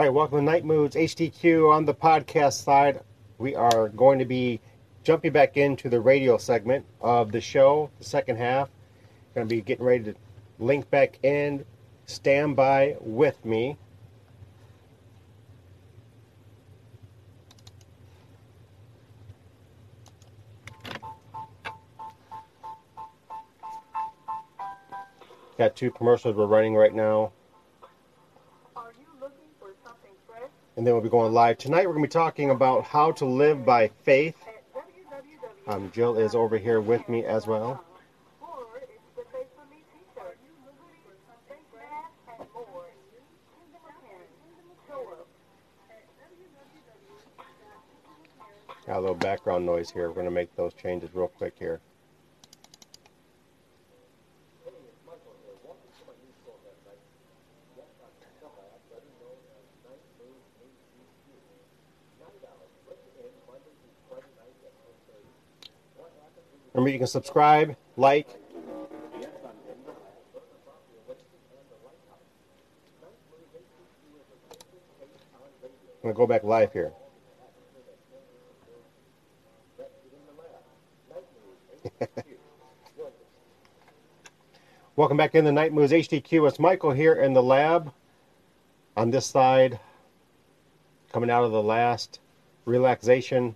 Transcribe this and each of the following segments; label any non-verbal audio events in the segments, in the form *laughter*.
All right, welcome to Night Moods HDQ on the podcast side. We are going to be jumping back into the radio segment of the show, the second half. Going to be getting ready to link back in. Stand by with me. Got two commercials we're running right now. Are you looking for something fresh? And then we'll be going live. Tonight we're going to be talking about how to live by faith. Um, Jill is over here with me as well. Got a little background noise here. We're going to make those changes real quick here. Remember, you can subscribe, like. I'm going to go back live here. *laughs* Welcome back in the Night Moods HDQ. It's Michael here in the lab. On this side, coming out of the last relaxation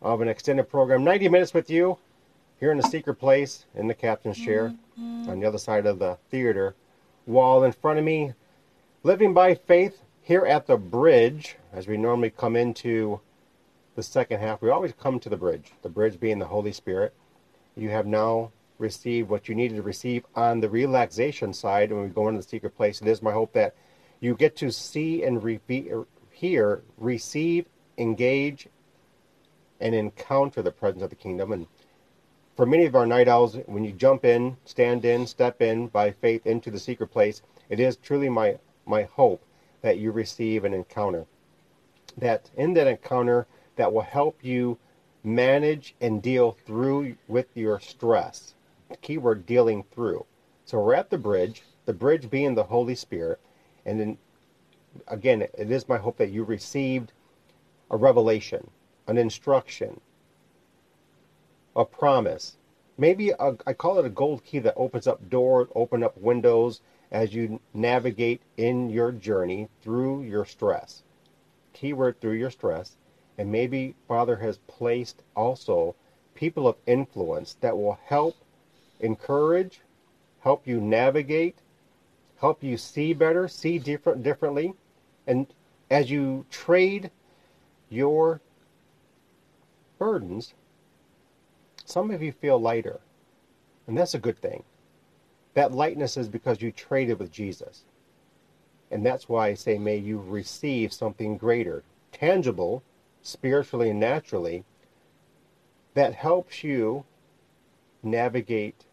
of an extended program. 90 minutes with you here in the secret place in the captain's chair mm-hmm. on the other side of the theater wall in front of me. Living by faith here at the bridge, as we normally come into the second half, we always come to the bridge, the bridge being the Holy Spirit. You have now received what you needed to receive on the relaxation side when we go into the secret place. It is my hope that you get to see and re- hear, receive, engage, and encounter the presence of the kingdom. And for many of our night owls, when you jump in, stand in, step in by faith into the secret place, it is truly my, my hope that you receive an encounter. That in that encounter, that will help you manage and deal through with your stress. Keyword dealing through. So we're at the bridge, the bridge being the Holy Spirit. And then again, it is my hope that you received a revelation, an instruction, a promise. Maybe a, I call it a gold key that opens up doors, open up windows as you navigate in your journey through your stress. Keyword through your stress. And maybe Father has placed also people of influence that will help encourage, help you navigate, help you see better, see different differently. And as you trade your burdens, some of you feel lighter. And that's a good thing. That lightness is because you traded with Jesus. And that's why I say, may you receive something greater, tangible, spiritually and naturally, that helps you navigate,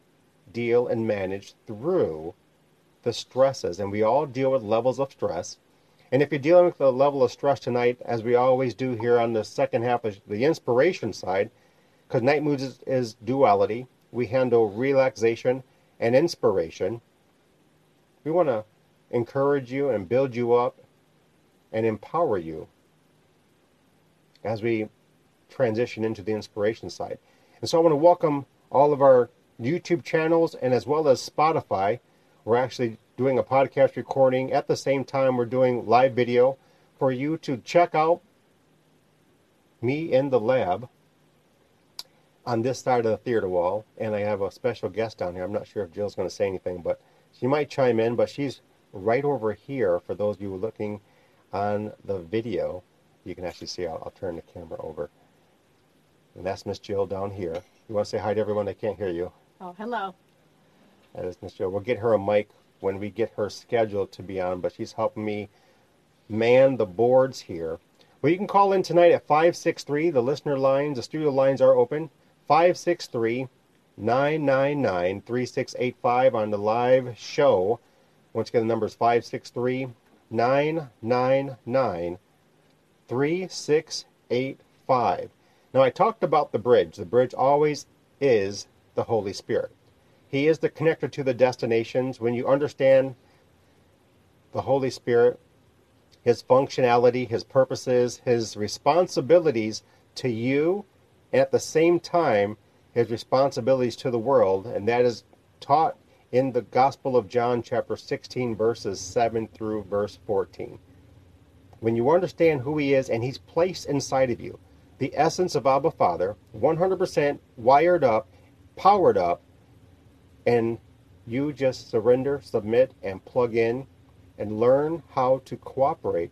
deal, and manage through the stresses. And we all deal with levels of stress. And if you're dealing with a level of stress tonight, as we always do here on the second half of the inspiration side, because Night Moods is, is duality, we handle relaxation and inspiration. We want to encourage you and build you up and empower you as we transition into the inspiration side. And so I want to welcome all of our YouTube channels and as well as Spotify. We're actually doing a podcast recording at the same time we're doing live video for you to check out me in the lab on this side of the theater wall. And I have a special guest down here. I'm not sure if Jill's going to say anything, but she might chime in. But she's right over here for those of you looking on the video. You can actually see, I'll, I'll turn the camera over. And that's Miss Jill down here. You want to say hi to everyone? They can't hear you. Oh, hello. That is Miss Jill. We'll get her a mic when we get her scheduled to be on, but she's helping me man the boards here. Well, you can call in tonight at 563. The listener lines, the studio lines are open. 563 999 3685 on the live show. Once again, the number is 563 999 3685. Now, I talked about the bridge. The bridge always is the Holy Spirit. He is the connector to the destinations. When you understand the Holy Spirit, his functionality, his purposes, his responsibilities to you, at the same time, his responsibilities to the world, and that is taught in the Gospel of John, chapter 16, verses 7 through verse 14. When you understand who he is and he's placed inside of you, the essence of Abba Father, 100% wired up, powered up, and you just surrender, submit, and plug in and learn how to cooperate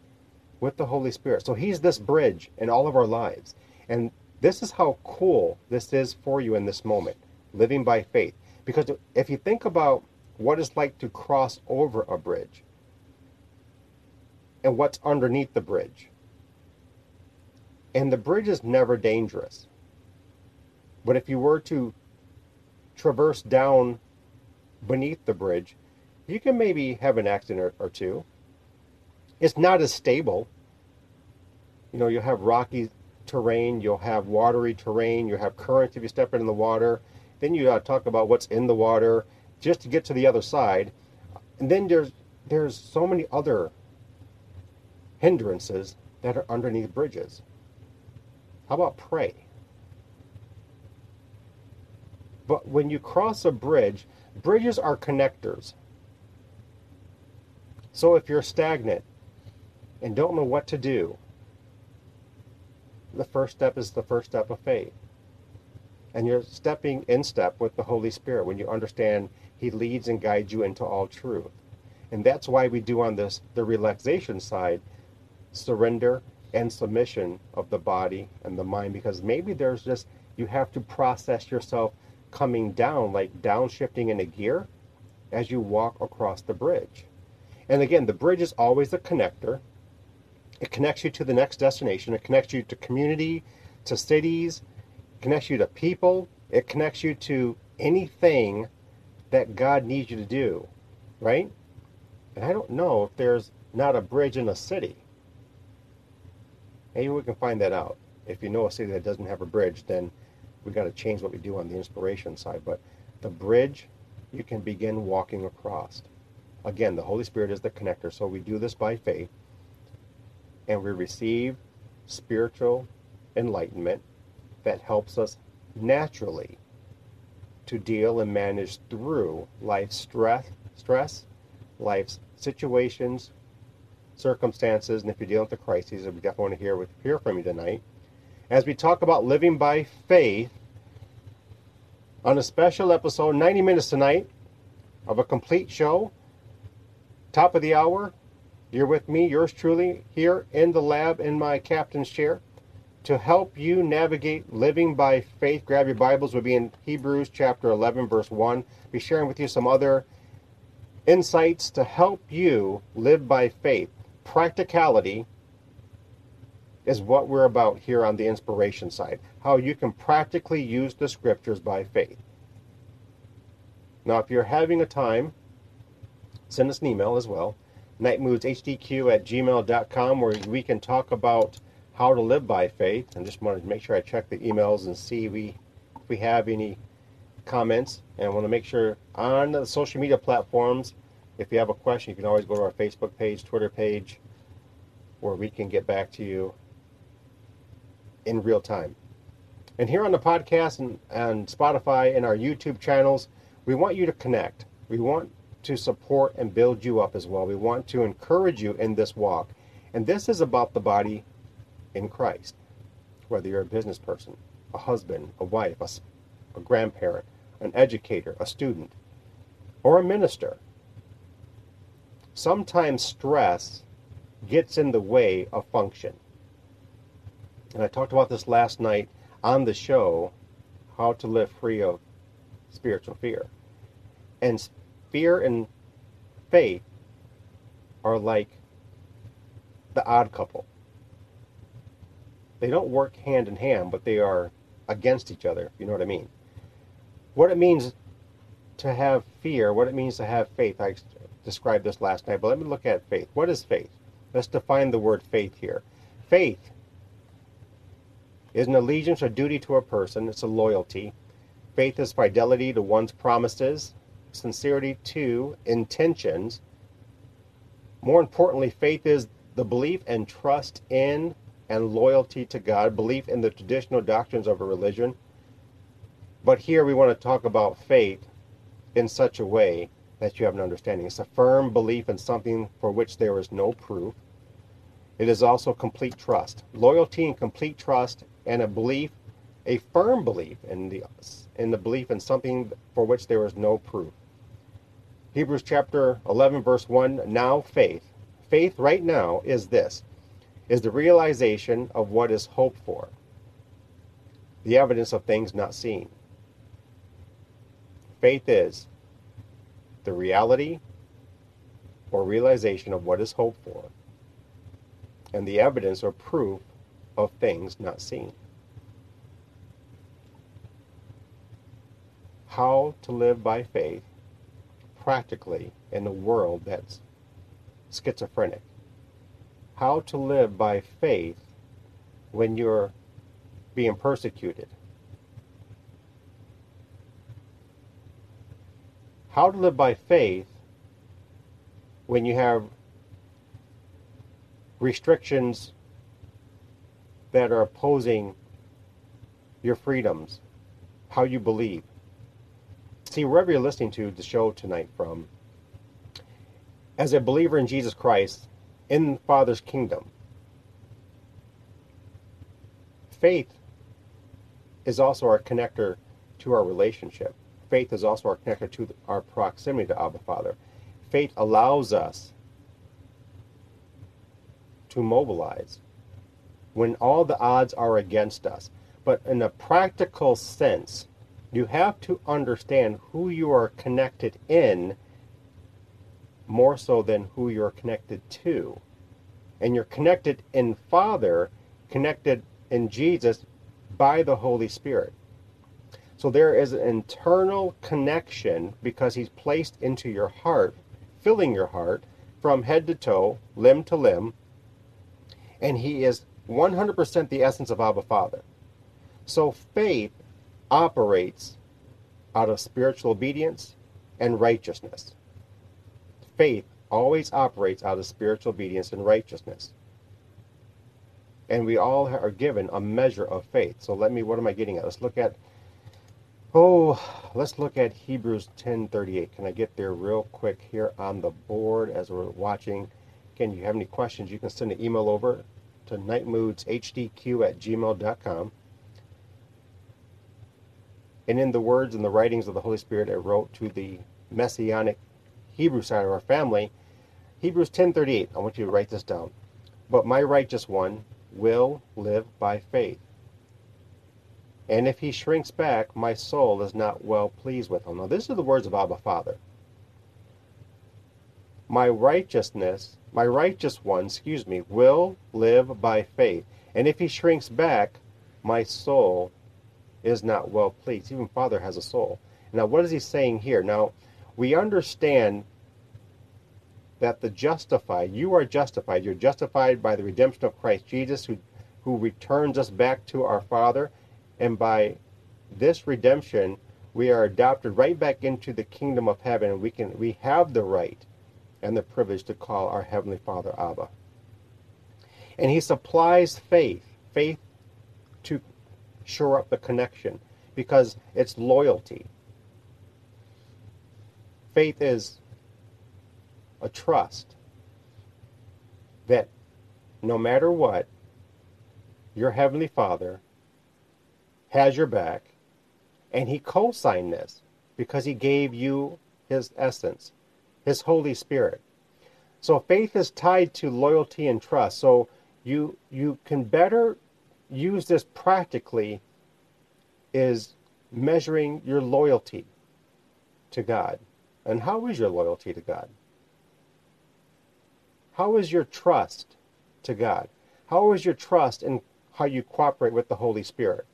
with the Holy Spirit. So He's this bridge in all of our lives. And this is how cool this is for you in this moment, living by faith. Because if you think about what it's like to cross over a bridge and what's underneath the bridge, and the bridge is never dangerous. But if you were to traverse down beneath the bridge, you can maybe have an accident or, two. It's not as stable. You know, you'll have rocky terrain, you'll have watery terrain, you'll have currents if you step into the water. Then you uh, talk about what's in the water just to get to the other side. And then there's there's so many other hindrances that are underneath bridges. How about pray? But when you cross a bridge, bridges are connectors. So if you're stagnant and don't know what to do, the first step is the first step of faith. And you're stepping in step with the Holy Spirit when you understand He leads and guides you into all truth. And that's why we do on this, the relaxation side, surrender and submission of the body and the mind, because maybe there's just, you have to process yourself coming down, like downshifting in a gear as you walk across the bridge. And again, the bridge is always a connector. It connects you to the next destination. It connects you to community, to cities, it connects you to people. It connects you to anything that God needs you to do, right? And I don't know if there's not a bridge in a city. Maybe we can find that out. If you know a city that doesn't have a bridge, then we got to change what we do on the inspiration side. But the bridge, you can begin walking across. Again, the Holy Spirit is the connector. So we do this by faith and we receive spiritual enlightenment that helps us naturally to deal and manage through life's stress, stress, life's situations, circumstances, and if you're dealing with the crises, we definitely want to hear, hear from you tonight. As we talk about living by faith on a special episode, 90 minutes tonight of a complete show Top of the hour, you're with me, yours truly, here in the lab in my captain's chair to help you navigate living by faith. Grab your Bibles. We'll be in Hebrews chapter 11, verse 1. Be sharing with you some other insights to help you live by faith. Practicality is what we're about here on the inspiration side. How you can practically use the scriptures by faith. Now, if you're having a time send us an email as well. Nightmoodshdq at gmail.com where we can talk about how to live by faith. And just wanted to make sure I check the emails and see we, if we have any comments. And I want to make sure on the social media platforms, if you have a question, you can always go to our Facebook page, Twitter page, where we can get back to you in real time. And here on the podcast and, and Spotify and our YouTube channels, we want you to connect. We want to support and build you up as well. We want to encourage you in this walk. And this is about the body in Christ. Whether you're a business person, a husband, a wife, a, a grandparent, an educator, a student, or a minister. Sometimes stress gets in the way of function. And I talked about this last night on the show, How to Live Free of Spiritual Fear. And fear and faith are like the odd couple. They don't work hand in hand, but they are against each other, you know what I mean. What it means to have fear, what it means to have faith, I described this last night, but let me look at faith. What is faith? Let's define the word faith here. Faith is an allegiance or duty to a person, it's a loyalty. Faith is fidelity to one's promises, sincerity to intentions. More importantly, faith is the belief and trust in and loyalty to God, belief in the traditional doctrines of a religion. But here we want to talk about faith in such a way that you have an understanding. It's a firm belief in something for which there is no proof. It is also complete trust. Loyalty and complete trust and a belief, a firm belief in the in the belief in something for which there is no proof. Hebrews chapter 11 verse 1, now faith. Faith right now is this is the realization of what is hoped for. The evidence of things not seen. Faith is the reality or realization of what is hoped for and the evidence or proof of things not seen. How to live by faith practically in a world that's schizophrenic. How to live by faith when you're being persecuted. How to live by faith when you have restrictions that are opposing your freedoms, how you believe. See, wherever you're listening to the show tonight from, as a believer in Jesus Christ, in Father's kingdom, faith is also our connector to our relationship. Faith is also our connector to our proximity to Abba Father. Faith allows us to mobilize when all the odds are against us. But in a practical sense, you have to understand who you are connected in more so than who you're connected to. And you're connected in Father, connected in Jesus by the Holy Spirit. So there is an internal connection because He's placed into your heart, filling your heart from head to toe, limb to limb, and he is 100% the essence of Abba Father. So faith operates out of spiritual obedience and righteousness. Faith always operates out of spiritual obedience and righteousness. And we all are given a measure of faith. So let me, what am I getting at? Let's look at, oh, let's look at Hebrews 10.38. Can I get there real quick here on the board as we're watching? Again, you have any questions, you can send an email over to nightmoodshdq at gmail.com. And in the words and the writings of the Holy Spirit, I wrote to the Messianic Hebrew side of our family, Hebrews 10:38. I want you to write this down. But my righteous one will live by faith. And if he shrinks back, my soul is not well pleased with him. Now, these are the words of Abba Father. My righteousness my righteous one, excuse me, will live by faith. And if he shrinks back, my soul is not well pleased. Even Father has a soul. Now, what is he saying here? Now, we understand that the justified, you are justified. You're justified by the redemption of Christ Jesus, who, who returns us back to our Father. And by this redemption, we are adopted right back into the kingdom of heaven. And we can we have the right and the privilege to call our Heavenly Father Abba. And He supplies faith, faith shore up the connection, because it's loyalty. Faith is a trust that no matter what, your Heavenly Father has your back, and He co signed this because He gave you His essence his Holy Spirit. So faith is tied to loyalty and trust. So you you can better use this practically is measuring your loyalty to God. And how is your loyalty to God? How is your trust to God? How is your trust in how you cooperate with the Holy Spirit?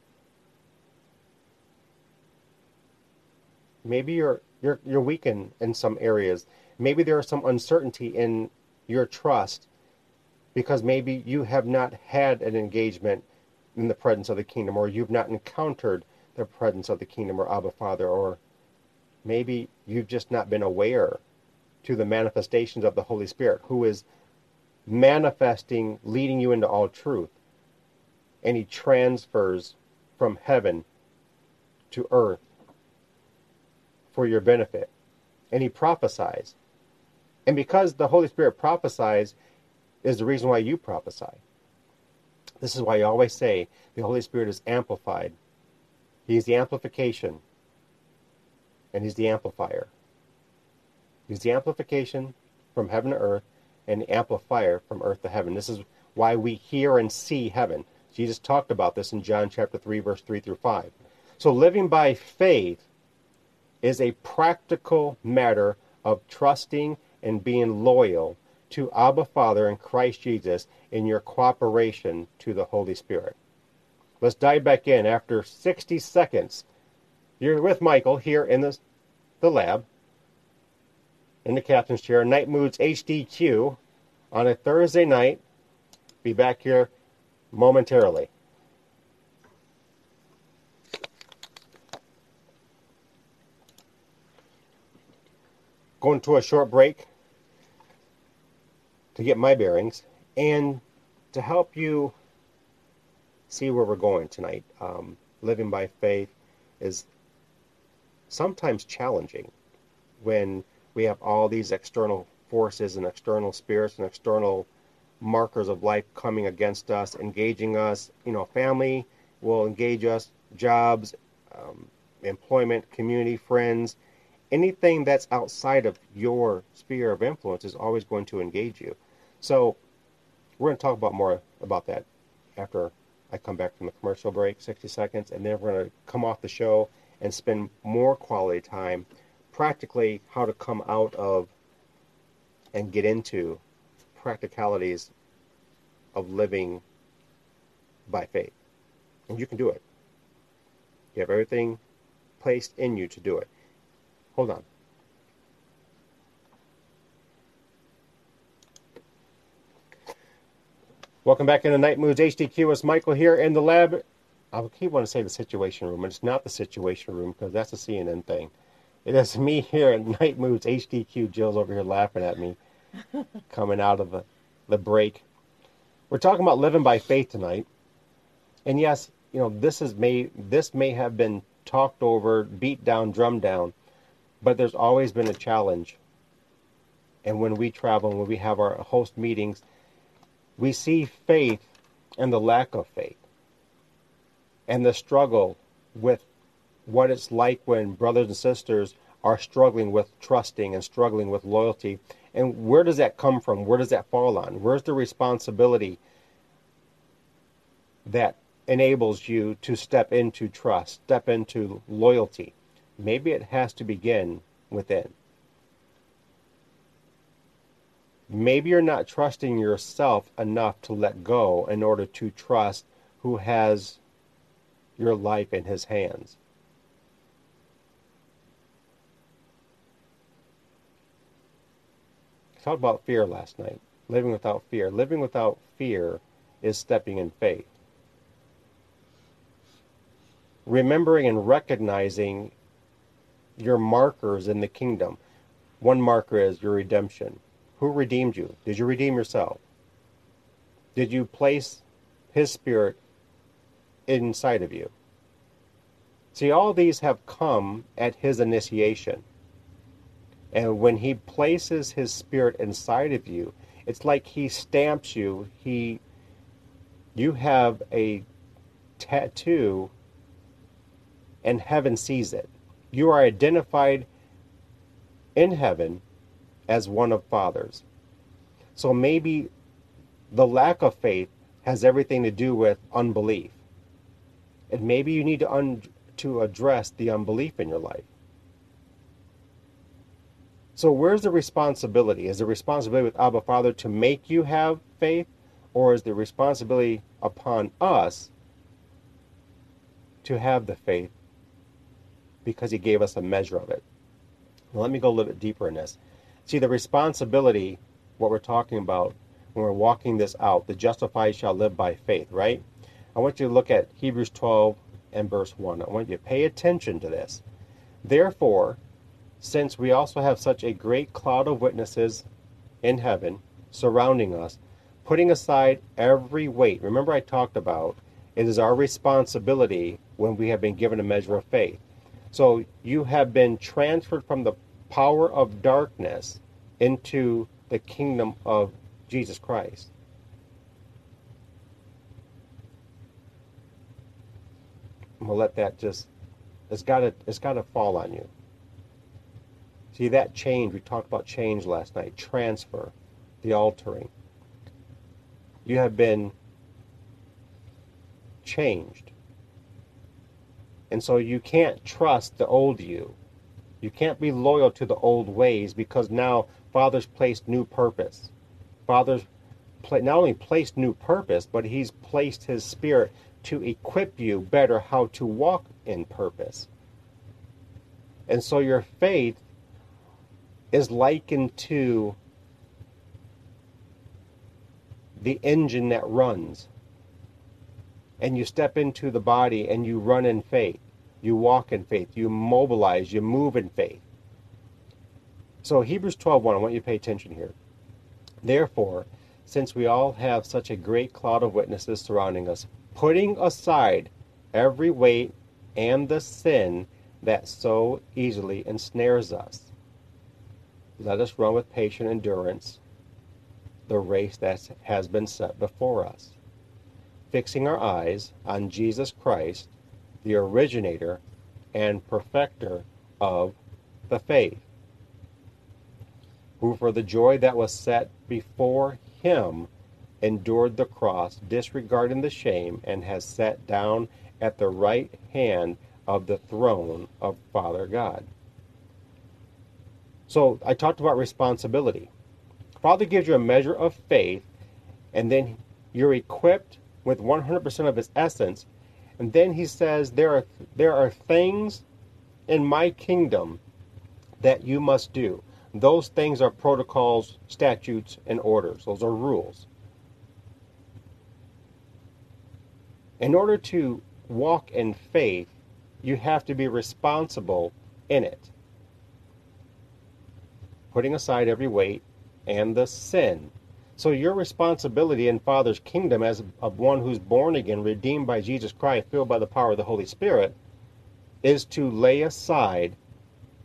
Maybe you're you're you're weak in, in some areas. Maybe there is some uncertainty in your trust because maybe you have not had an engagement in the presence of the kingdom or you've not encountered the presence of the kingdom or Abba Father or maybe you've just not been aware to the manifestations of the Holy Spirit who is manifesting, leading you into all truth. And he transfers from heaven to earth for your benefit. And he prophesies. And because the Holy Spirit prophesies, is the reason why you prophesy. This is why I always say the Holy Spirit is amplified. He is the amplification, and He's the amplifier. He's the amplification from heaven to earth, and the amplifier from earth to heaven. This is why we hear and see heaven. Jesus talked about this in John chapter 3, verse 3 through 5. So living by faith is a practical matter of trusting and being loyal to Abba Father and Christ Jesus in your cooperation to the Holy Spirit. Let's dive back in after 60 seconds. You're with Michael here in the, the lab, in the captain's chair, Night Moods HDQ on a Thursday night. Be back here momentarily. Going to a short break to get my bearings and to help you see where we're going tonight. Um, living by faith is sometimes challenging when we have all these external forces and external spirits and external markers of life coming against us, engaging us. You know, family will engage us, jobs, um, employment, community, friends. Anything that's outside of your sphere of influence is always going to engage you. So, we're going to talk about more about that after I come back from the commercial break, 60 seconds, and then we're going to come off the show and spend more quality time practically how to come out of and get into practicalities of living by faith. And you can do it. You have everything placed in you to do it. Hold on. Welcome back into Night Moods HDQ. It's Michael here in the lab. I keep wanting to say the Situation Room, and it's not the Situation Room because that's a CNN thing. It is me here at Night Moods HDQ. Jill's over here laughing at me, *laughs* coming out of the, the break. We're talking about living by faith tonight, and yes, you know this is may this may have been talked over, beat down, drummed down, but there's always been a challenge. And when we travel, when we have our host meetings we see faith and the lack of faith and the struggle with what it's like when brothers and sisters are struggling with trusting and struggling with loyalty. And where does that come from? Where does that fall on? Where's the responsibility that enables you to step into trust, step into loyalty? Maybe it has to begin within. Maybe you're not trusting yourself enough to let go in order to trust who has your life in his hands. I talked about fear last night. Living without fear. Living without fear is stepping in faith. Remembering and recognizing your markers in the kingdom. One marker is your redemption. Who redeemed you? Did you redeem yourself? Did you place His Spirit inside of you? See, all these have come at His initiation. And when He places His Spirit inside of you, it's like He stamps you. He, you have a tattoo, and heaven sees it. You are identified in heaven as one of fathers. So maybe the lack of faith has everything to do with unbelief. And maybe you need to un- to address the unbelief in your life. So where's the responsibility? Is the responsibility with Abba Father to make you have faith or is the responsibility upon us to have the faith because he gave us a measure of it? Let me go a little bit deeper in this. See, the responsibility, what we're talking about when we're walking this out, the justified shall live by faith, right? I want you to look at Hebrews 12 and verse 1. I want you to pay attention to this. Therefore, since we also have such a great cloud of witnesses in heaven surrounding us, putting aside every weight. Remember, I talked about it is our responsibility when we have been given a measure of faith. So you have been transferred from the power of darkness into the kingdom of Jesus Christ. I'm gonna let that just it's gotta it's gotta fall on you. See that change, we talked about change last night, transfer, the altering. You have been changed. And so you can't trust the old you. You can't be loyal to the old ways because now Father's placed new purpose. Father's not only placed new purpose, but He's placed His Spirit to equip you better how to walk in purpose. And so your faith is likened to the engine that runs. And you step into the body and you run in faith. You walk in faith. You mobilize. You move in faith. So Hebrews 12:1, I want you to pay attention here. Therefore, since we all have such a great cloud of witnesses surrounding us, putting aside every weight and the sin that so easily ensnares us, let us run with patient endurance the race that has been set before us, fixing our eyes on Jesus Christ, the originator and perfecter of the faith, who for the joy that was set before him endured the cross, disregarding the shame, and has sat down at the right hand of the throne of Father God. So I talked about responsibility. Father gives you a measure of faith, and then you're equipped with 100% of His essence. And then He says, there are, there are things in my kingdom that you must do. Those things are protocols, statutes, and orders. Those are rules. In order to walk in faith, you have to be responsible in it. Putting aside every weight and the sin. So your responsibility in Father's kingdom as of one who's born again, redeemed by Jesus Christ, filled by the power of the Holy Spirit, is to lay aside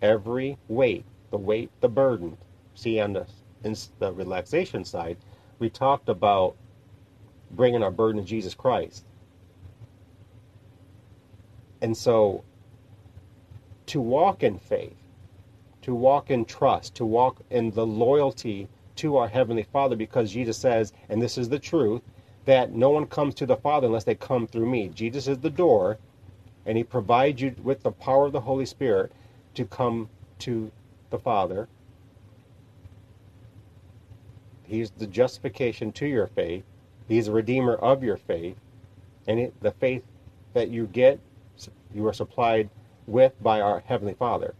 every weight, the weight, the burden. See, on the, in the relaxation side, we talked about bringing our burden to Jesus Christ. And so, to walk in faith, to walk in trust, to walk in the loyalty to our Heavenly Father, because Jesus says, and this is the truth, that no one comes to the Father unless they come through me. Jesus is the door, and He provides you with the power of the Holy Spirit to come to the Father. He's the justification to your faith. He's the redeemer of your faith. And it, the faith that you get, you are supplied with by our Heavenly Father.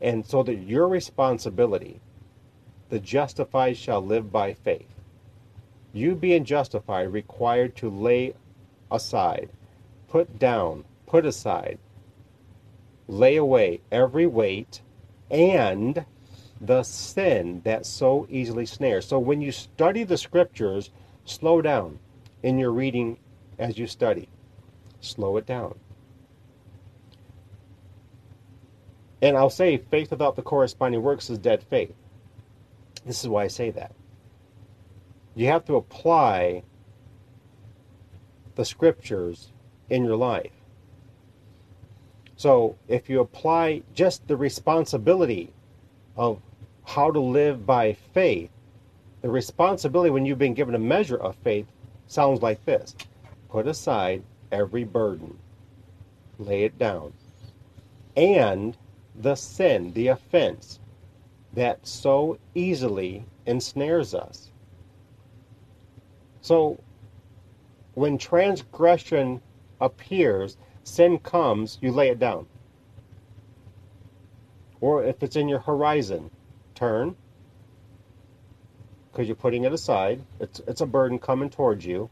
And so that your responsibility, the justified shall live by faith. You being justified required to lay aside, put down, put aside, lay away every weight and the sin that so easily snares. So when you study the scriptures, slow down in your reading as you study. Slow it down. And I'll say faith without the corresponding works is dead faith. This is why I say that. You have to apply the scriptures in your life. So if you apply just the responsibility of how to live by faith, the responsibility when you've been given a measure of faith sounds like this put aside every burden, lay it down, and the sin, the offense that so easily ensnares us. So when transgression appears, sin comes, you lay it down. Or if it's in your horizon, turn because you're putting it aside. It's, it's a burden coming towards you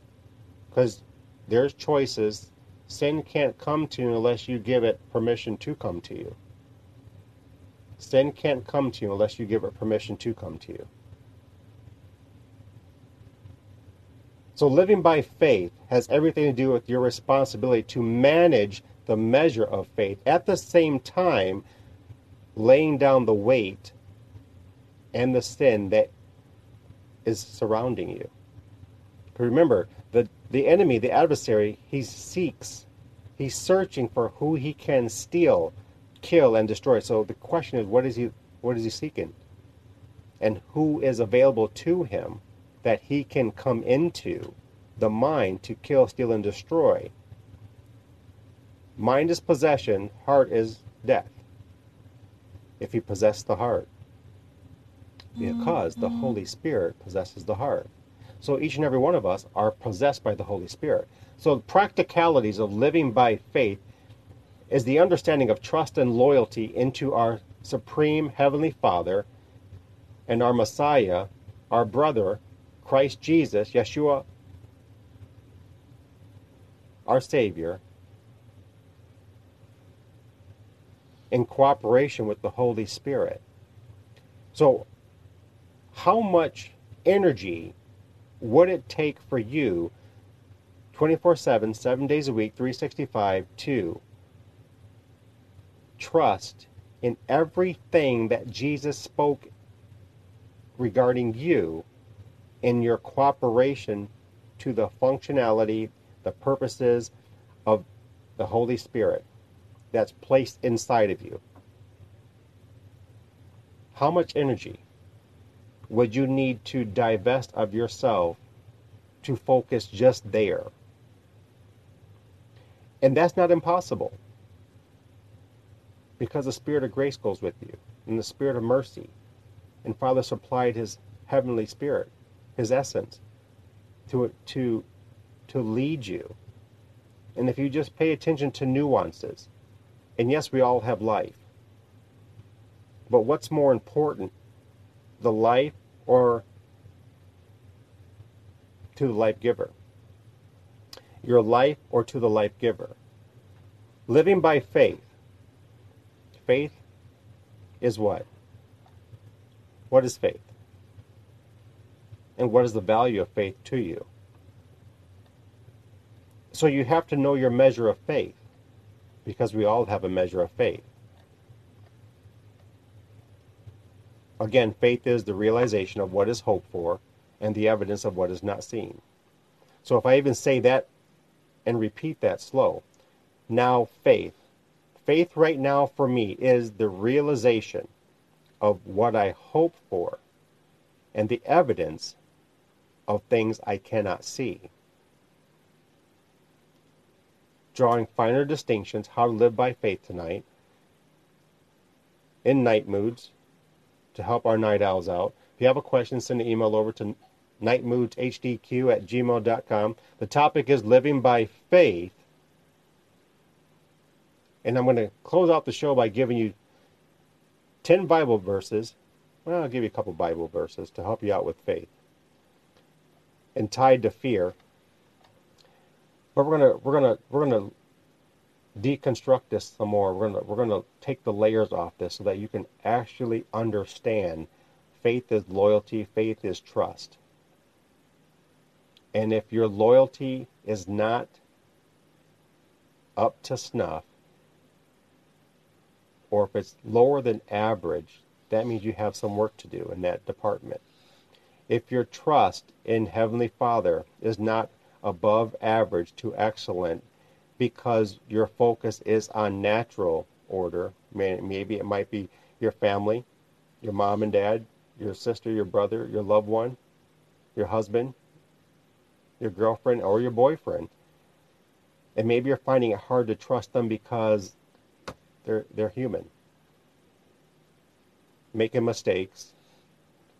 because there's choices. Sin can't come to you unless you give it permission to come to you. Sin can't come to you unless you give it permission to come to you. So living by faith has everything to do with your responsibility to manage the measure of faith at the same time laying down the weight and the sin that is surrounding you. Remember, the, the enemy, the adversary, he seeks, he's searching for who he can steal, kill, and destroy. So the question is, what is he, what is he seeking? And who is available to him that he can come into the mind to kill, steal, and destroy? Mind is possession, heart is death. If he possessed the heart, because the mm-hmm. Holy Spirit possesses the heart. So each and every one of us are possessed by the Holy Spirit. So the practicalities of living by faith is the understanding of trust and loyalty into our supreme heavenly Father and our Messiah, our brother, Christ Jesus, Yeshua, our Savior, in cooperation with the Holy Spirit. So, how much energy would it take for you 24 7, 7 days a week, 365 to trust in everything that Jesus spoke regarding you in your cooperation to the functionality, the purposes of the Holy Spirit that's placed inside of you? How much energy would you need to divest of yourself to focus just there? And that's not impossible because the Spirit of grace goes with you and the Spirit of mercy. And Father supplied His heavenly Spirit, His essence, to, to, to lead you. And if you just pay attention to nuances, and yes, we all have life, but what's more important, the life or to the life giver? Your life or to the life giver? Living by faith. Faith is what? What is faith? And what is the value of faith to you? So you have to know your measure of faith because we all have a measure of faith. Again, faith is the realization of what is hoped for and the evidence of what is not seen. So if I even say that and repeat that slow, now faith. Faith right now for me is the realization of what I hope for and the evidence of things I cannot see. Drawing finer distinctions, how to live by faith tonight in night moods to help our night owls out. If you have a question, send an email over to nightmoodshdq at gmail.com. The topic is living by faith. And I'm going to close out the show by giving you 10 Bible verses. Well, I'll give you a couple Bible verses to help you out with faith. And tied to fear. But we're gonna we're gonna we're gonna deconstruct this some more. We're gonna we're gonna take the layers off this so that you can actually understand faith is loyalty, faith is trust. And if your loyalty is not up to snuff, or if it's lower than average, that means you have some work to do in that department. If your trust in Heavenly Father is not above average to excellent, because your focus is on natural order. Maybe it might be your family, your mom and dad, your sister, your brother, your loved one, your husband, your girlfriend, or your boyfriend. And maybe you're finding it hard to trust them because they're, they're human. Making mistakes,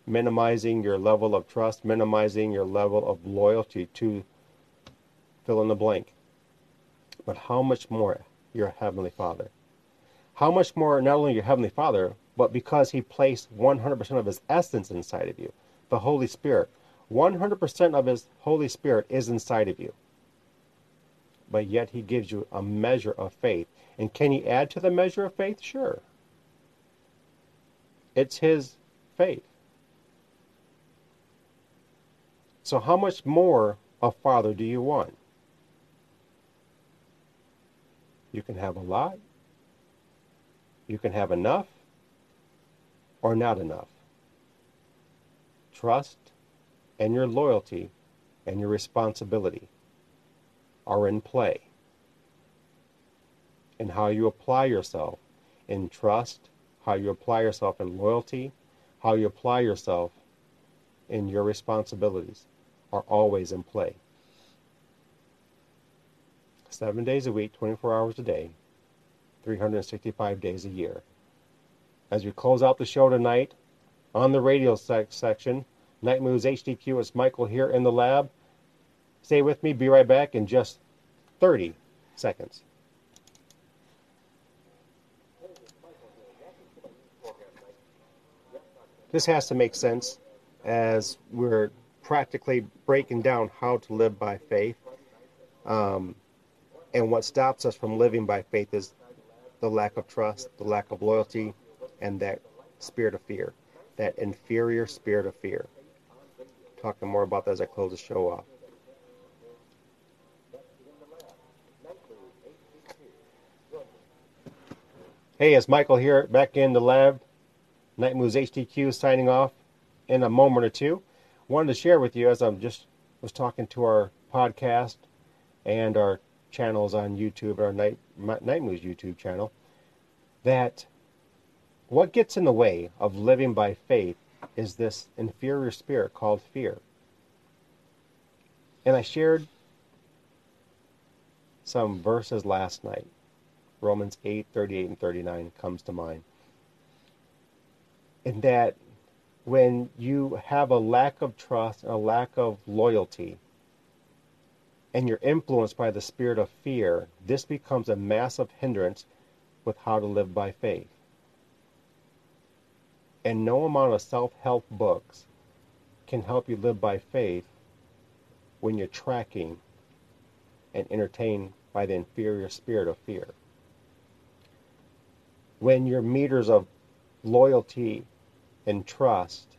minimizing your level of trust, minimizing your level of loyalty to fill in the blank but how much more your Heavenly Father? How much more not only your Heavenly Father, but because He placed 100% of His essence inside of you, the Holy Spirit. 100% of His Holy Spirit is inside of you. But yet He gives you a measure of faith. And can He add to the measure of faith? Sure. It's His faith. So, how much more of father do you want? You can have a lot, you can have enough, or not enough. Trust and your loyalty and your responsibility are in play. And how you apply yourself in trust, how you apply yourself in loyalty, how you apply yourself in your responsibilities are always in play. Seven days a week, 24 hours a day, 365 days a year. As we close out the show tonight, on the radio sec- section, Night Moods HDQ, it's Michael here in the lab. Stay with me, be right back in just 30 seconds. This has to make sense as we're practically breaking down how to live by faith. Um, and what stops us from living by faith is the lack of trust, the lack of loyalty, and that spirit of fear, that inferior spirit of fear. Talking more about that as I close the show off. Hey, it's Michael here, back in the lab. Night Moods HDQ signing off in a moment or two. Wanted to share with you as I'm just was talking to our podcast and our channels on YouTube, our Night Night Moods YouTube channel, that what gets in the way of living by faith is this inferior spirit called fear. And I shared some verses last night. Romans 8, 38 and 39 comes to mind. In that when you have a lack of trust, a lack of loyalty, and you're influenced by the spirit of fear, this becomes a massive hindrance with how to live by faith. And no amount of self help books can help you live by faith when you're tracking and entertained by the inferior spirit of fear. When your meters of loyalty and trust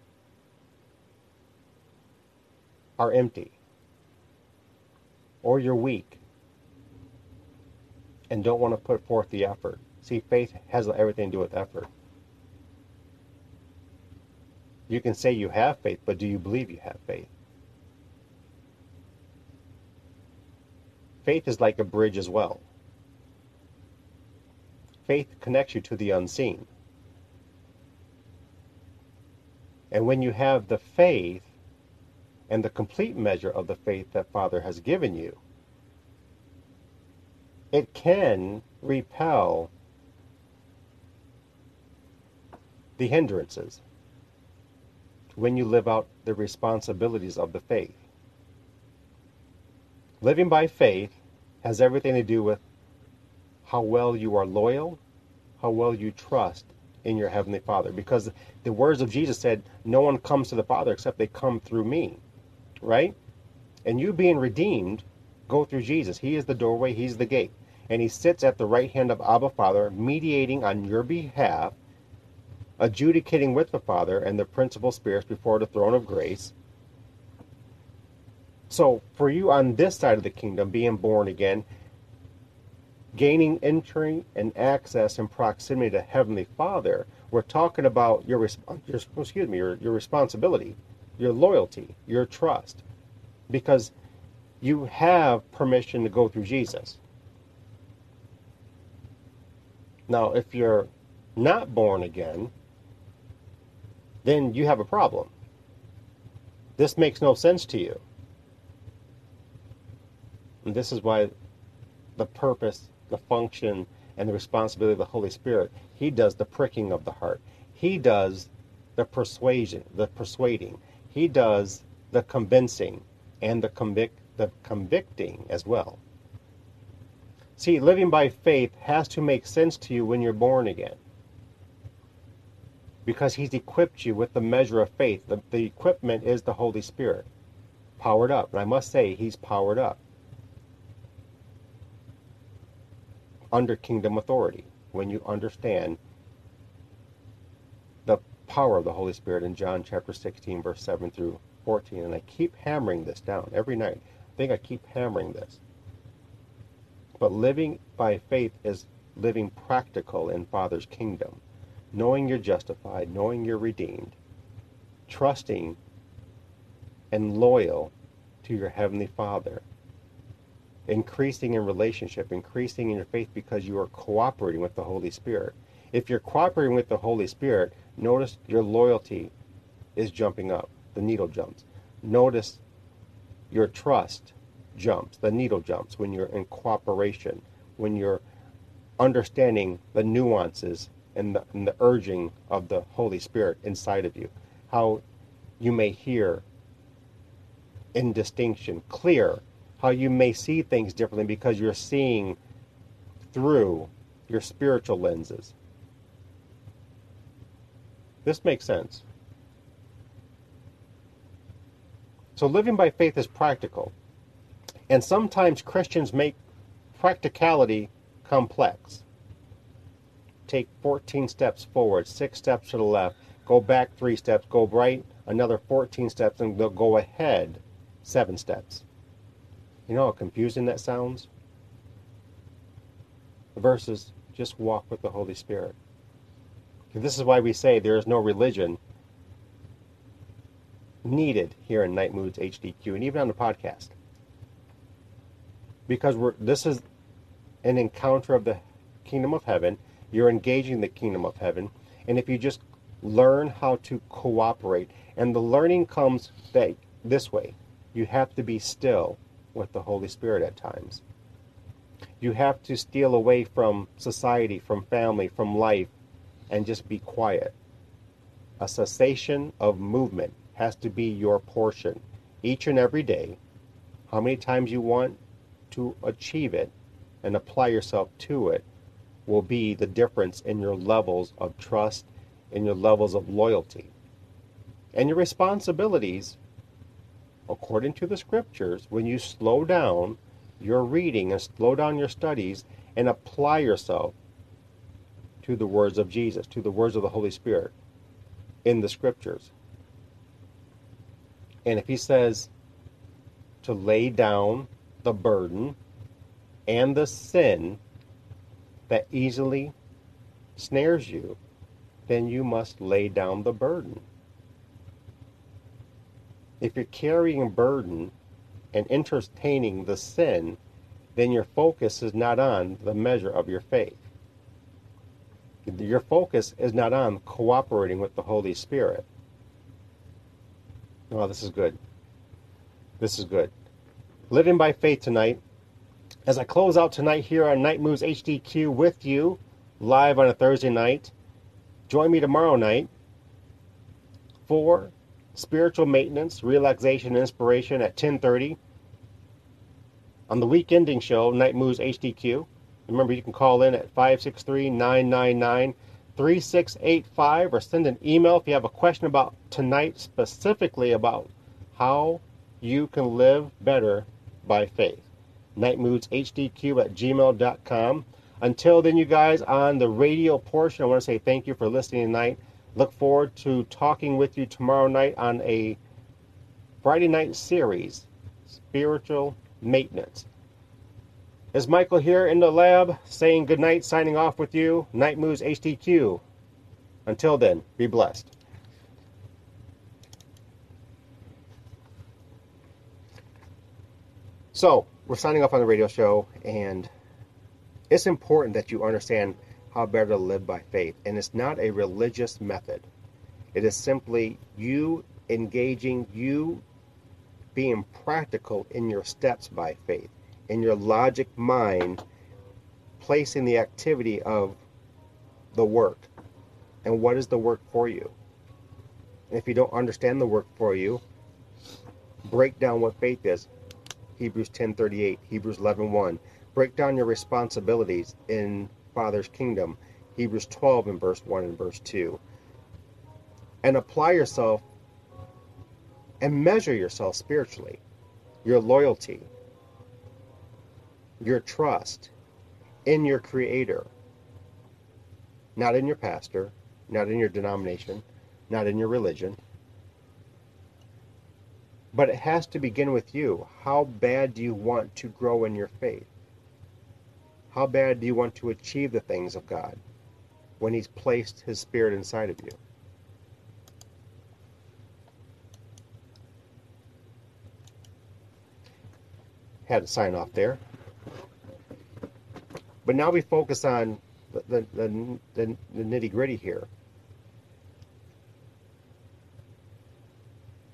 are empty, or you're weak and don't want to put forth the effort. See, faith has everything to do with effort. You can say you have faith, but do you believe you have faith? Faith is like a bridge as well. Faith connects you to the unseen. And when you have the faith and the complete measure of the faith that Father has given you, it can repel the hindrances when you live out the responsibilities of the faith. Living by faith has everything to do with how well you are loyal, how well you trust in your Heavenly Father. Because the words of Jesus said, No one comes to the Father except they come through me. Right? And you being redeemed, go through Jesus. He is the doorway, He's the gate. And He sits at the right hand of Abba Father, mediating on your behalf, adjudicating with the Father and the principal spirits before the throne of grace. So, for you on this side of the kingdom, being born again, gaining entry and access and proximity to Heavenly Father, we're talking about your, your excuse me, your, your responsibility, your loyalty, your trust, because you have permission to go through Jesus. Now, if you're not born again, then you have a problem. This makes no sense to you. And this is why the purpose the function and the responsibility of the Holy Spirit. He does the pricking of the heart. He does the persuasion, the persuading. He does the convincing and the convict the convicting as well. See, living by faith has to make sense to you when you're born again. Because he's equipped you with the measure of faith. The, the equipment is the Holy Spirit. Powered up. And I must say, he's powered up. Under kingdom authority when you understand the power of the Holy Spirit in John chapter 16, verse 7 through 14. And I keep hammering this down every night. I think I keep hammering this. But living by faith is living practical in Father's kingdom, knowing you're justified, knowing you're redeemed, trusting and loyal to your Heavenly Father, increasing in relationship, increasing in your faith because you are cooperating with the Holy Spirit. If you're cooperating with the Holy Spirit, notice your loyalty is jumping up. The needle jumps. Notice your trust jumps. The needle jumps when you're in cooperation, when you're understanding the nuances and the, and the urging of the Holy Spirit inside of you. How you may hear in distinction, clear, how you may see things differently because you're seeing through your spiritual lenses. This makes sense. So living by faith is practical. And sometimes Christians make practicality complex. Take 14 steps forward, 6 steps to the left, go back 3 steps, go right another 14 steps, and they'll go ahead 7 steps. You know how confusing that sounds? Versus just walk with the Holy Spirit. This is why we say there is no religion needed here in Night Moods HDQ and even on the podcast. Because we're this is an encounter of the kingdom of heaven. You're engaging the kingdom of heaven. And if you just learn how to cooperate, and the learning comes that this way. You have to be still with the Holy Spirit at times. You have to steal away from society, from family, from life, and just be quiet. A cessation of movement has to be your portion each and every day. How many times you want to achieve it and apply yourself to it will be the difference in your levels of trust, in your levels of loyalty. And your responsibilities, according to the scriptures, when you slow down your reading and slow down your studies and apply yourself to the words of Jesus, to the words of the Holy Spirit in the scriptures. And if he says to lay down the burden and the sin that easily snares you, then you must lay down the burden. If you're carrying a burden and entertaining the sin, then your focus is not on the measure of your faith. Your focus is not on cooperating with the Holy Spirit. Oh, this is good. This is good. Living by faith tonight. As I close out tonight here on Night Moods HDQ with you, live on a Thursday night. Join me tomorrow night for spiritual maintenance, relaxation, inspiration at 10:30 on the week ending show, Night Moods HDQ. Remember, you can call in at 563 999 3685 or send an email if you have a question about tonight, specifically about how you can live better by faith. NightMoodsHDQ at gmail.com. Until then, you guys, on the radio portion, I want to say thank you for listening tonight. Look forward to talking with you tomorrow night on a Friday night series, Spiritual Maintenance. Is Michael here in the lab saying good night, signing off with you? Night Moods HDQ. Until then, be blessed. So, we're signing off on the radio show, and it's important that you understand how better to live by faith. And it's not a religious method, it is simply you engaging, you being practical in your steps by faith in your logic mind placing the activity of the work. And what is the work for you? And if you don't understand the work for you break down what faith is. Hebrews 10.38 hebrews 11.1 break down your responsibilities in father's kingdom hebrews 12 in verse 1 and verse 2 and apply yourself and measure yourself spiritually your loyalty your trust in your Creator, not in your pastor, not in your denomination, not in your religion. But it has to begin with you. How bad do you want to grow in your faith? How bad do you want to achieve the things of God when He's placed His Spirit inside of you? Had to sign off there. But now we focus on the, the, the, the, the nitty gritty here.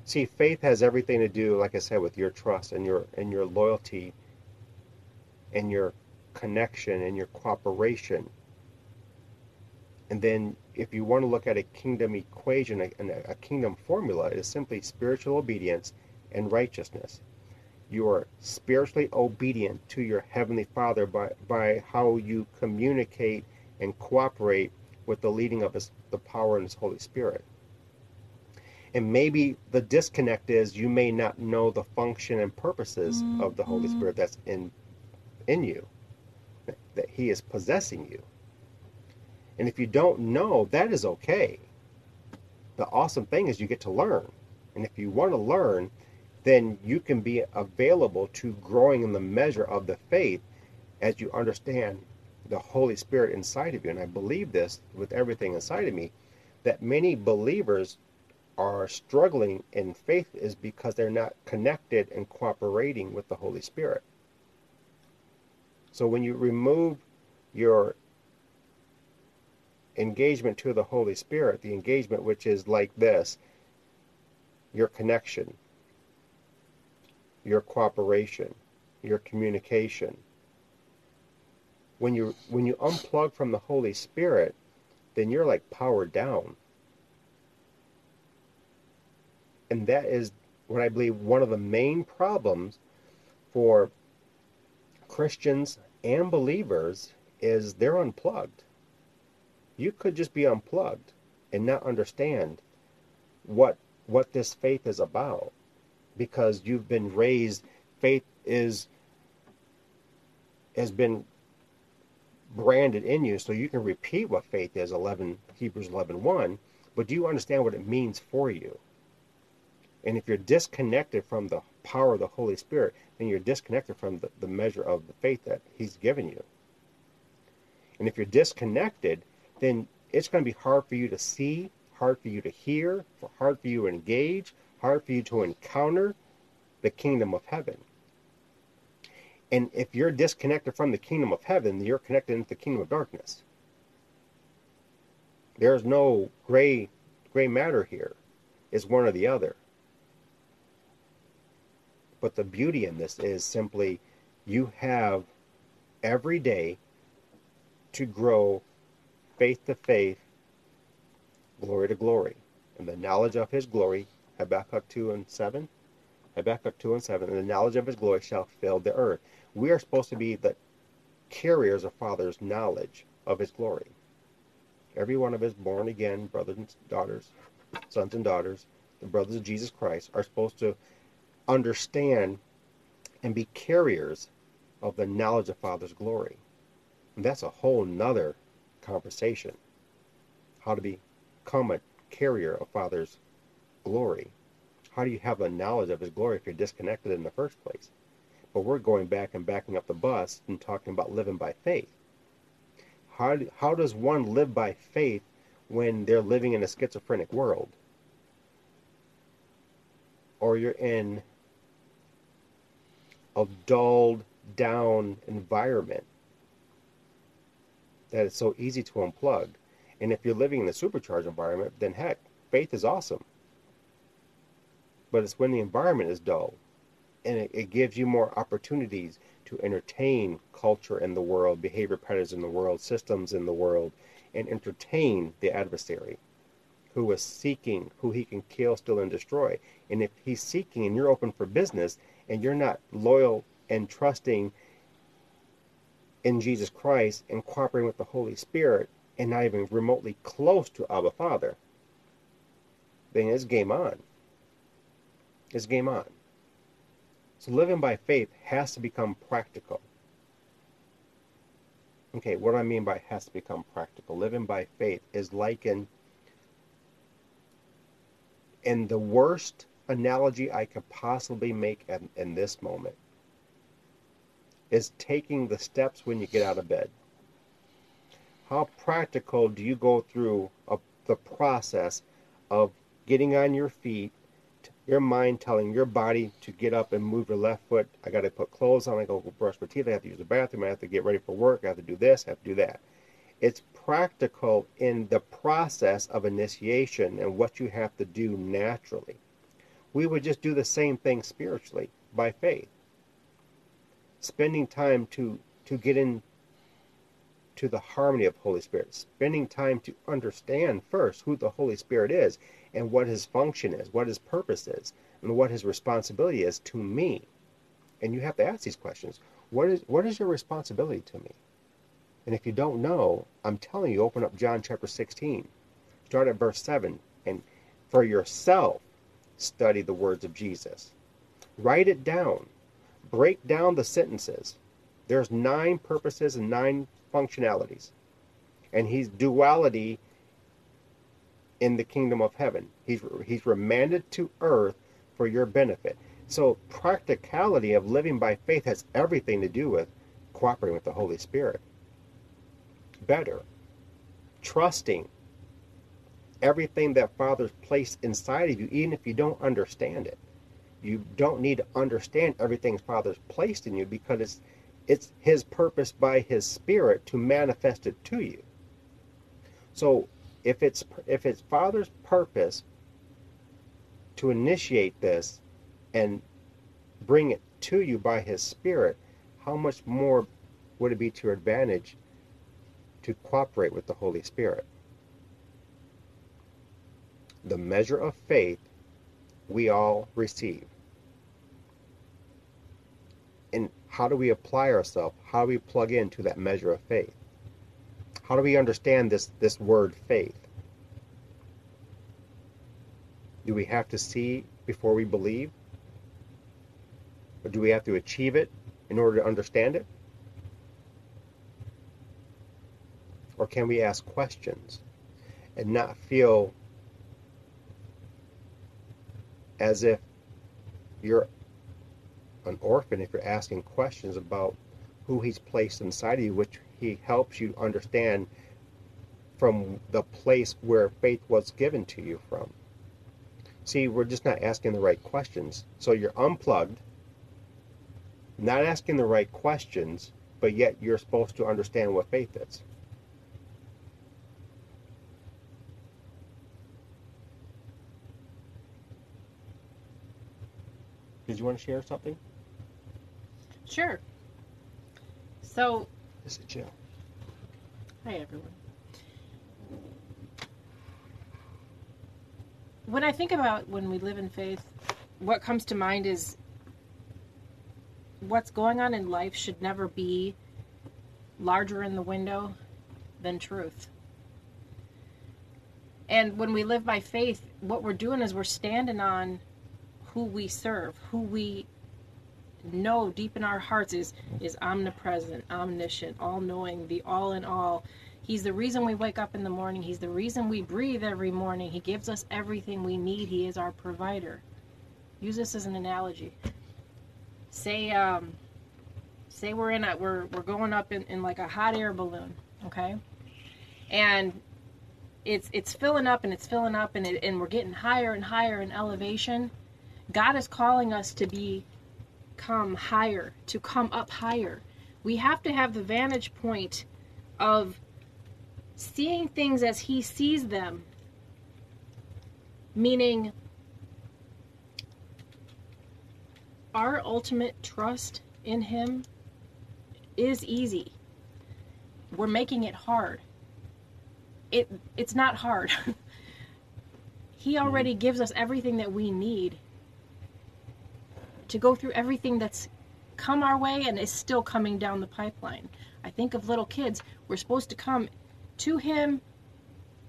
See, faith has everything to do, like I said, with your trust and your and your loyalty and your connection and your cooperation. And then if you want to look at a kingdom equation, a, a kingdom formula, it is simply spiritual obedience and righteousness. You are spiritually obedient to your Heavenly Father by, by how you communicate and cooperate with the leading of his, the power in His Holy Spirit. And maybe the disconnect is you may not know the function and purposes of the Holy mm-hmm. Spirit that's in in you, that He is possessing you. And if you don't know, that is okay. The awesome thing is you get to learn. And if you want to learn, then you can be available to growing in the measure of the faith as you understand the Holy Spirit inside of you. And I believe this with everything inside of me that many believers are struggling in faith is because they're not connected and cooperating with the Holy Spirit. So when you remove your engagement to the Holy Spirit, the engagement which is like this, your connection, your cooperation, your communication. When you when you unplug from the Holy Spirit, then you're like powered down. And that is what I believe one of the main problems for Christians and believers is they're unplugged. You could just be unplugged and not understand what what this faith is about because you've been raised faith is has been branded in you so you can repeat what faith is 11 Hebrews 11:1 but do you understand what it means for you and if you're disconnected from the power of the Holy Spirit then you're disconnected from the, the measure of the faith that he's given you and if you're disconnected then it's going to be hard for you to see hard for you to hear hard for you to engage hard for you to encounter the kingdom of heaven. And if you're disconnected from the kingdom of heaven, then you're connected into the kingdom of darkness. There's no gray gray matter here. It's one or the other. But the beauty in this is simply you have every day to grow faith to faith, glory to glory. And the knowledge of his glory, Habakkuk 2 and 7, Habakkuk 2 and 7, and the knowledge of his glory shall fill the earth. We are supposed to be the carriers of Father's knowledge of his glory. Every one of his born again brothers and daughters, sons and daughters, the brothers of Jesus Christ, are supposed to understand and be carriers of the knowledge of Father's glory. And that's a whole nother conversation. How to become a carrier of Father's glory. How do you have the knowledge of His glory if you're disconnected in the first place? But we're going back and backing up the bus and talking about living by faith. How, how does one live by faith when they're living in a schizophrenic world? Or you're in a dulled down environment that it's so easy to unplug. And if you're living in a supercharged environment, then heck, faith is awesome. But it's when the environment is dull and it, it gives you more opportunities to entertain culture in the world, behavior patterns in the world, systems in the world, and entertain the adversary who is seeking who he can kill, steal, and destroy. And if he's seeking and you're open for business and you're not loyal and trusting in Jesus Christ and cooperating with the Holy Spirit and not even remotely close to Abba Father, then it's game on. It's game on. So living by faith has to become practical. Okay, what I mean by has to become practical? Living by faith is likened in the worst analogy I could possibly make in, in this moment is taking the steps when you get out of bed. How practical do you go through a, the process of getting on your feet, your mind telling your body to get up and move your left foot? I got to put clothes on, I go brush my teeth, I have to use the bathroom, I have to get ready for work, I have to do this, I have to do that. It's practical in the process of initiation and what you have to do naturally. We would just do the same thing spiritually by faith. Spending time to to get in to the harmony of Holy Spirit, spending time to understand first who the Holy Spirit is and what his function is, what his purpose is, and what his responsibility is to me. And you have to ask these questions. What is what is your responsibility to me? And if you don't know, I'm telling you, open up John chapter 16. Start at verse 7 and for yourself study the words of Jesus. Write it down. Break down the sentences. There's nine purposes and nine functionalities. And he's duality in the kingdom of heaven. He's he's remanded to earth for your benefit. So practicality of living by faith has everything to do with cooperating with the Holy Spirit better. Trusting everything that Father's placed inside of you, even if you don't understand it. You don't need to understand everything Father's placed in you because it's it's his purpose by his spirit to manifest it to you. So if it's if it's Father's purpose to initiate this and bring it to you by his spirit, how much more would it be to your advantage to cooperate with the Holy Spirit. The measure of faith we all receive. And how do we apply ourselves? How do we plug into that measure of faith? How do we understand this, this word faith? Do we have to see before we believe? Or do we have to achieve it in order to understand it? Or can we ask questions and not feel as if you're an orphan if you're asking questions about who he's placed inside of you, which he helps you understand from the place where faith was given to you from. See, we're just not asking the right questions. So you're unplugged, not asking the right questions, but yet you're supposed to understand what faith is. Did you want to share something? Sure. So, This is Jill. hi everyone. When I think about when we live in faith, what comes to mind is what's going on in life should never be larger in the window than truth. And when we live by faith, what we're doing is we're standing on who we serve, who we know deep in our hearts is is omnipresent, omniscient, all-knowing, the all in all. He's the reason we wake up in the morning. He's the reason we breathe every morning. He gives us everything we need. He is our provider. Use this as an analogy. Say um say we're in a we're we're going up in, in like a hot air balloon, okay? And it's it's filling up and it's filling up and it, and we're getting higher and higher in elevation. God is calling us to be come higher, to come up higher. We have to have the vantage point of seeing things as he sees them. Meaning our ultimate trust in him is easy. We're making it hard. It it's not hard. *laughs* he already gives us everything that we need to go through everything that's come our way and is still coming down the pipeline. I think of little kids. We're supposed to come to Him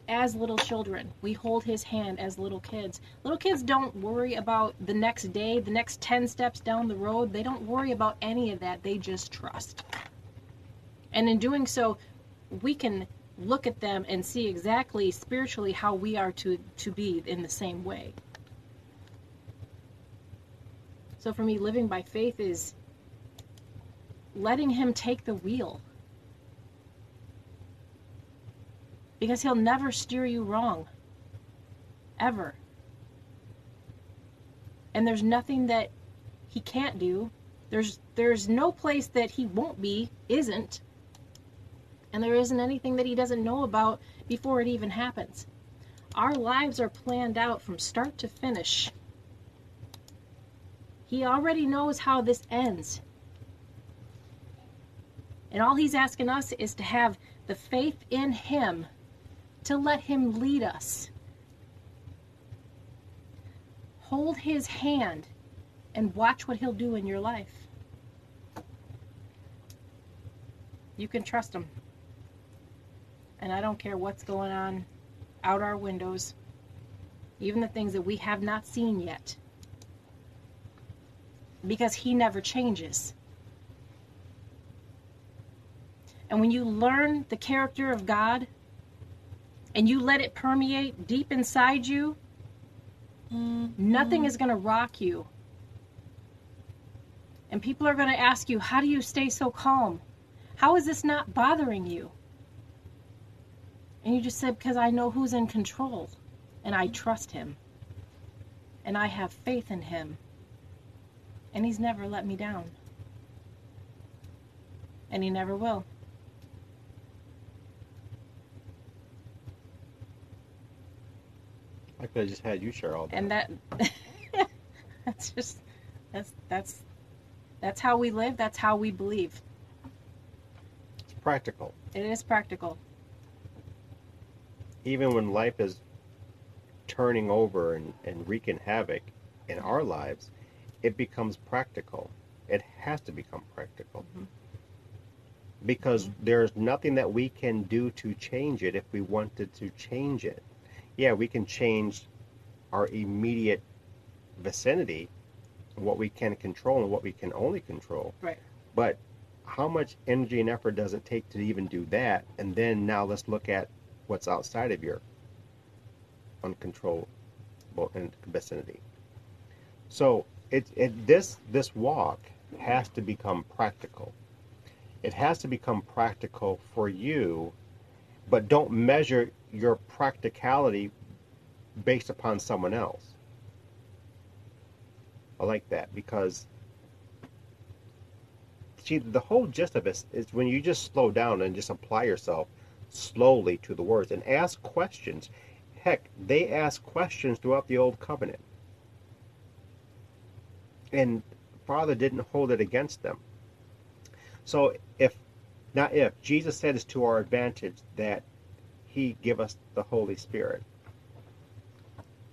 as little children. We hold His hand as little kids. Little kids don't worry about the next day, the next 10 steps down the road. They don't worry about any of that. They just trust. And in doing so, we can look at them and see exactly spiritually how we are to, to be in the same way. So for me, living by faith is letting Him take the wheel. Because He'll never steer you wrong. Ever. And there's nothing that He can't do. There's there's no place that He won't be, isn't. And there isn't anything that He doesn't know about before it even happens. Our lives are planned out from start to finish. He already knows how this ends. And all he's asking us is to have the faith in him to let him lead us. Hold his hand and watch what he'll do in your life. You can trust him. And I don't care what's going on out our windows, even the things that we have not seen yet because he never changes. And when you learn the character of God and you let it permeate deep inside you, mm-hmm. nothing is going to rock you. And people are going to ask you, How do you stay so calm? How is this not bothering you? And you just said, Because I know who's in control and I mm-hmm. trust him and I have faith in him and he's never let me down. And he never will. I could have just had you share all that. And that *laughs* that's just that's that's that's how we live, that's how we believe. it's practical. It is practical. Even when life is turning over and, and wreaking havoc in our lives, it becomes practical. It has to become practical. Mhm. Because there's nothing that we can do to change it if we wanted to change it. Yeah, we can change our immediate vicinity, what we can control and what we can only control. Right. But how much energy and effort does it take to even do that? And then now let's look at what's outside of your uncontrollable vicinity. So it, it this this walk has to become practical. It has to become practical for you, but don't measure your practicality based upon someone else. I like that because see the whole gist of it is when you just slow down and just apply yourself slowly to the words and ask questions. Heck, they ask questions throughout the old covenant. And Father didn't hold it against them. So if not if Jesus said it's to our advantage that he give us the Holy Spirit.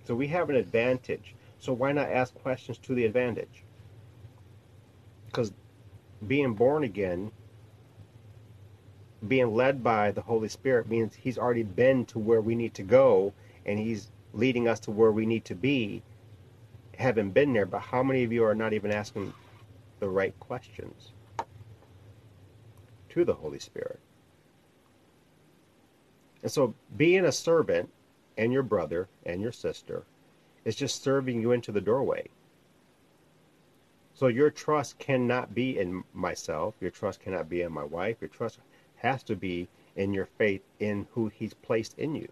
So we have an advantage. So why not ask questions to the advantage? Because being born again, being led by the Holy Spirit means he's already been to where we need to go and he's leading us to where we need to be, having been there. But how many of you are not even asking the right questions to the Holy Spirit? And so being a servant and your brother and your sister is just serving you into the doorway. So your trust cannot be in myself, your trust cannot be in my wife, your trust has to be in your faith in who he's placed in you.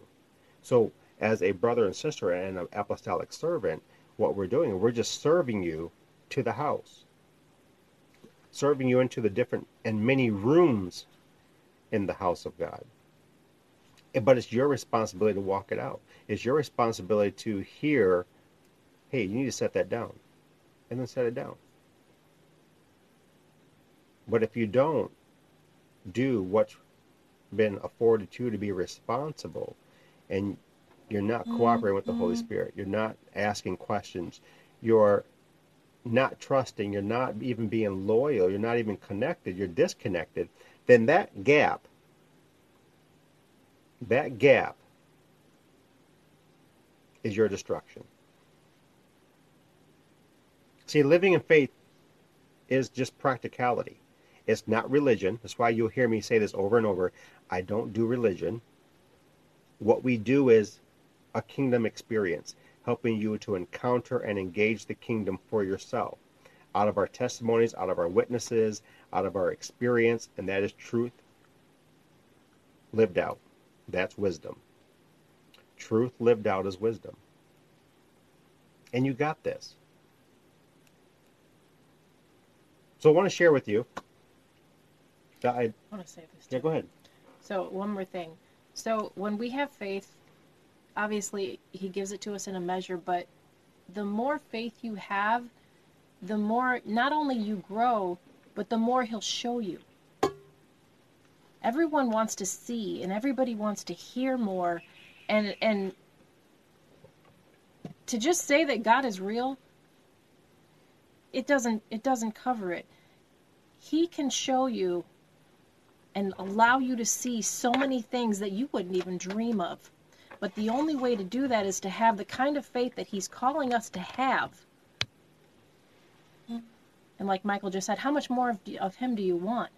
So as a brother and sister and an apostolic servant, what we're doing, we're just serving you to the house. Serving you into the different and many rooms in the house of God. But it's your responsibility to walk it out. It's your responsibility to hear, hey, you need to set that down. And then set it down. But if you don't do what's been afforded to you to be responsible, and you're not mm-hmm. cooperating with the Holy mm-hmm. Spirit, you're not asking questions, you're not trusting, you're not even being loyal, you're not even connected, you're disconnected, then that gap, that gap is your destruction. See, living in faith is just practicality. It's not religion. That's why you'll hear me say this over and over. I don't do religion. What we do is a kingdom experience, helping you to encounter and engage the kingdom for yourself. out of our testimonies, out of our witnesses, out of our experience, and that is truth lived out. That's wisdom. Truth lived out is wisdom. And you got this. So I want to share with you that I I want to say this. yeah, go ahead. So one more thing. So when we have faith, obviously he gives it to us in a measure, but the more faith you have, the more not only you grow, but the more he'll show you. Everyone wants to see and everybody wants to hear more and and to just say that God is real it doesn't it doesn't cover it. He can show you and allow you to see so many things that you wouldn't even dream of. But the only way to do that is to have the kind of faith that He's calling us to have. And like Michael just said, how much more of, of Him do you want?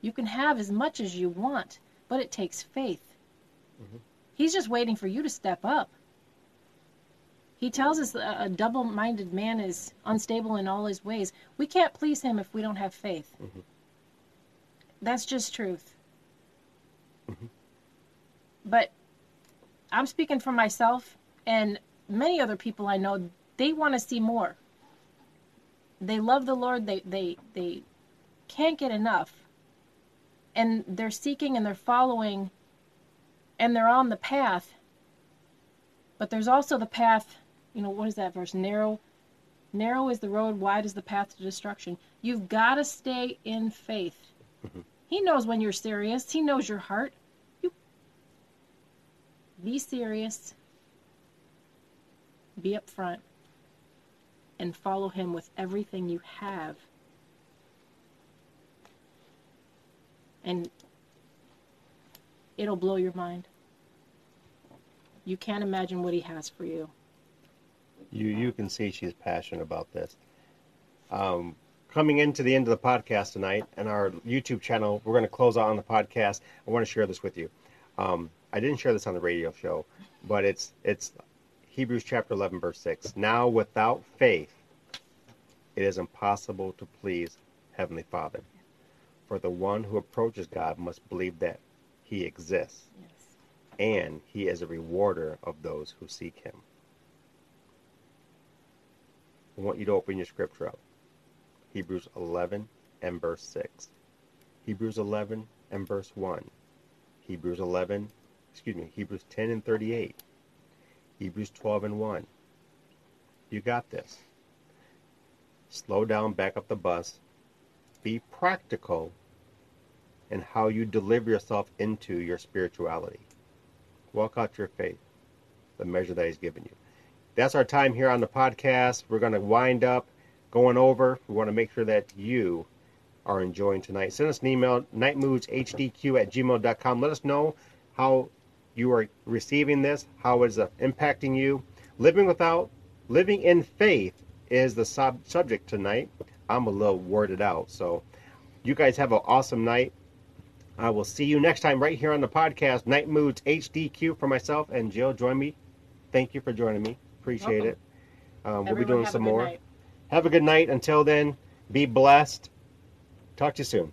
You can have as much as you want, but it takes faith. Mm-hmm. He's just waiting for you to step up. He tells us a a double minded man is unstable in all his ways. We can't please him if we don't have faith. Mm-hmm. That's just truth. Mm-hmm. But I'm speaking for myself and many other people I know, they want to see more. They love the Lord, they, they, they can't get enough. And they're seeking and they're following and they're on the path. But there's also the path, you know, what is that verse? Narrow narrow is the road, wide is the path to destruction. You've got to stay in faith. Mm-hmm. He knows when you're serious. He knows your heart. Be serious. Be upfront and follow him with everything you have. And it'll blow your mind. You can't imagine what he has for you. You you can see she's passionate about this. Um, coming into the end of the podcast tonight and our YouTube channel, we're going to close out on the podcast. I want to share this with you. Um, I didn't share this on the radio show, but it's it's Hebrews chapter 11 verse 6. Now without faith it is impossible to please heavenly Father. For the one who approaches God must believe that he exists Yes. and he is a rewarder of those who seek him. I want you to open your scripture up. Hebrews 11 and verse 6. Hebrews 11 and verse 1. Hebrews 11, excuse me, Hebrews 10 and 38. Hebrews 12 and 1. You got this. Slow down, back up the bus. Be practical in how you deliver yourself into your spirituality. Walk out your faith, the measure that He's given you. That's our time here on the podcast. We're going to wind up going over. We want to make sure that you are enjoying tonight. Send us an email, nightmoodshDQ at gmail.com. Let us know how you are receiving this, how it's uh, impacting you. Living without, living in faith is the sub- subject tonight. I'm a little worded out. So you guys have an awesome night. I will see you next time right here on the podcast, Night Moods HDQ for myself and Jill. Join me. Thank you for joining me. Appreciate Welcome. it. Um, we'll be doing some more. night. Have a good night. Until then, be blessed. Talk to you soon.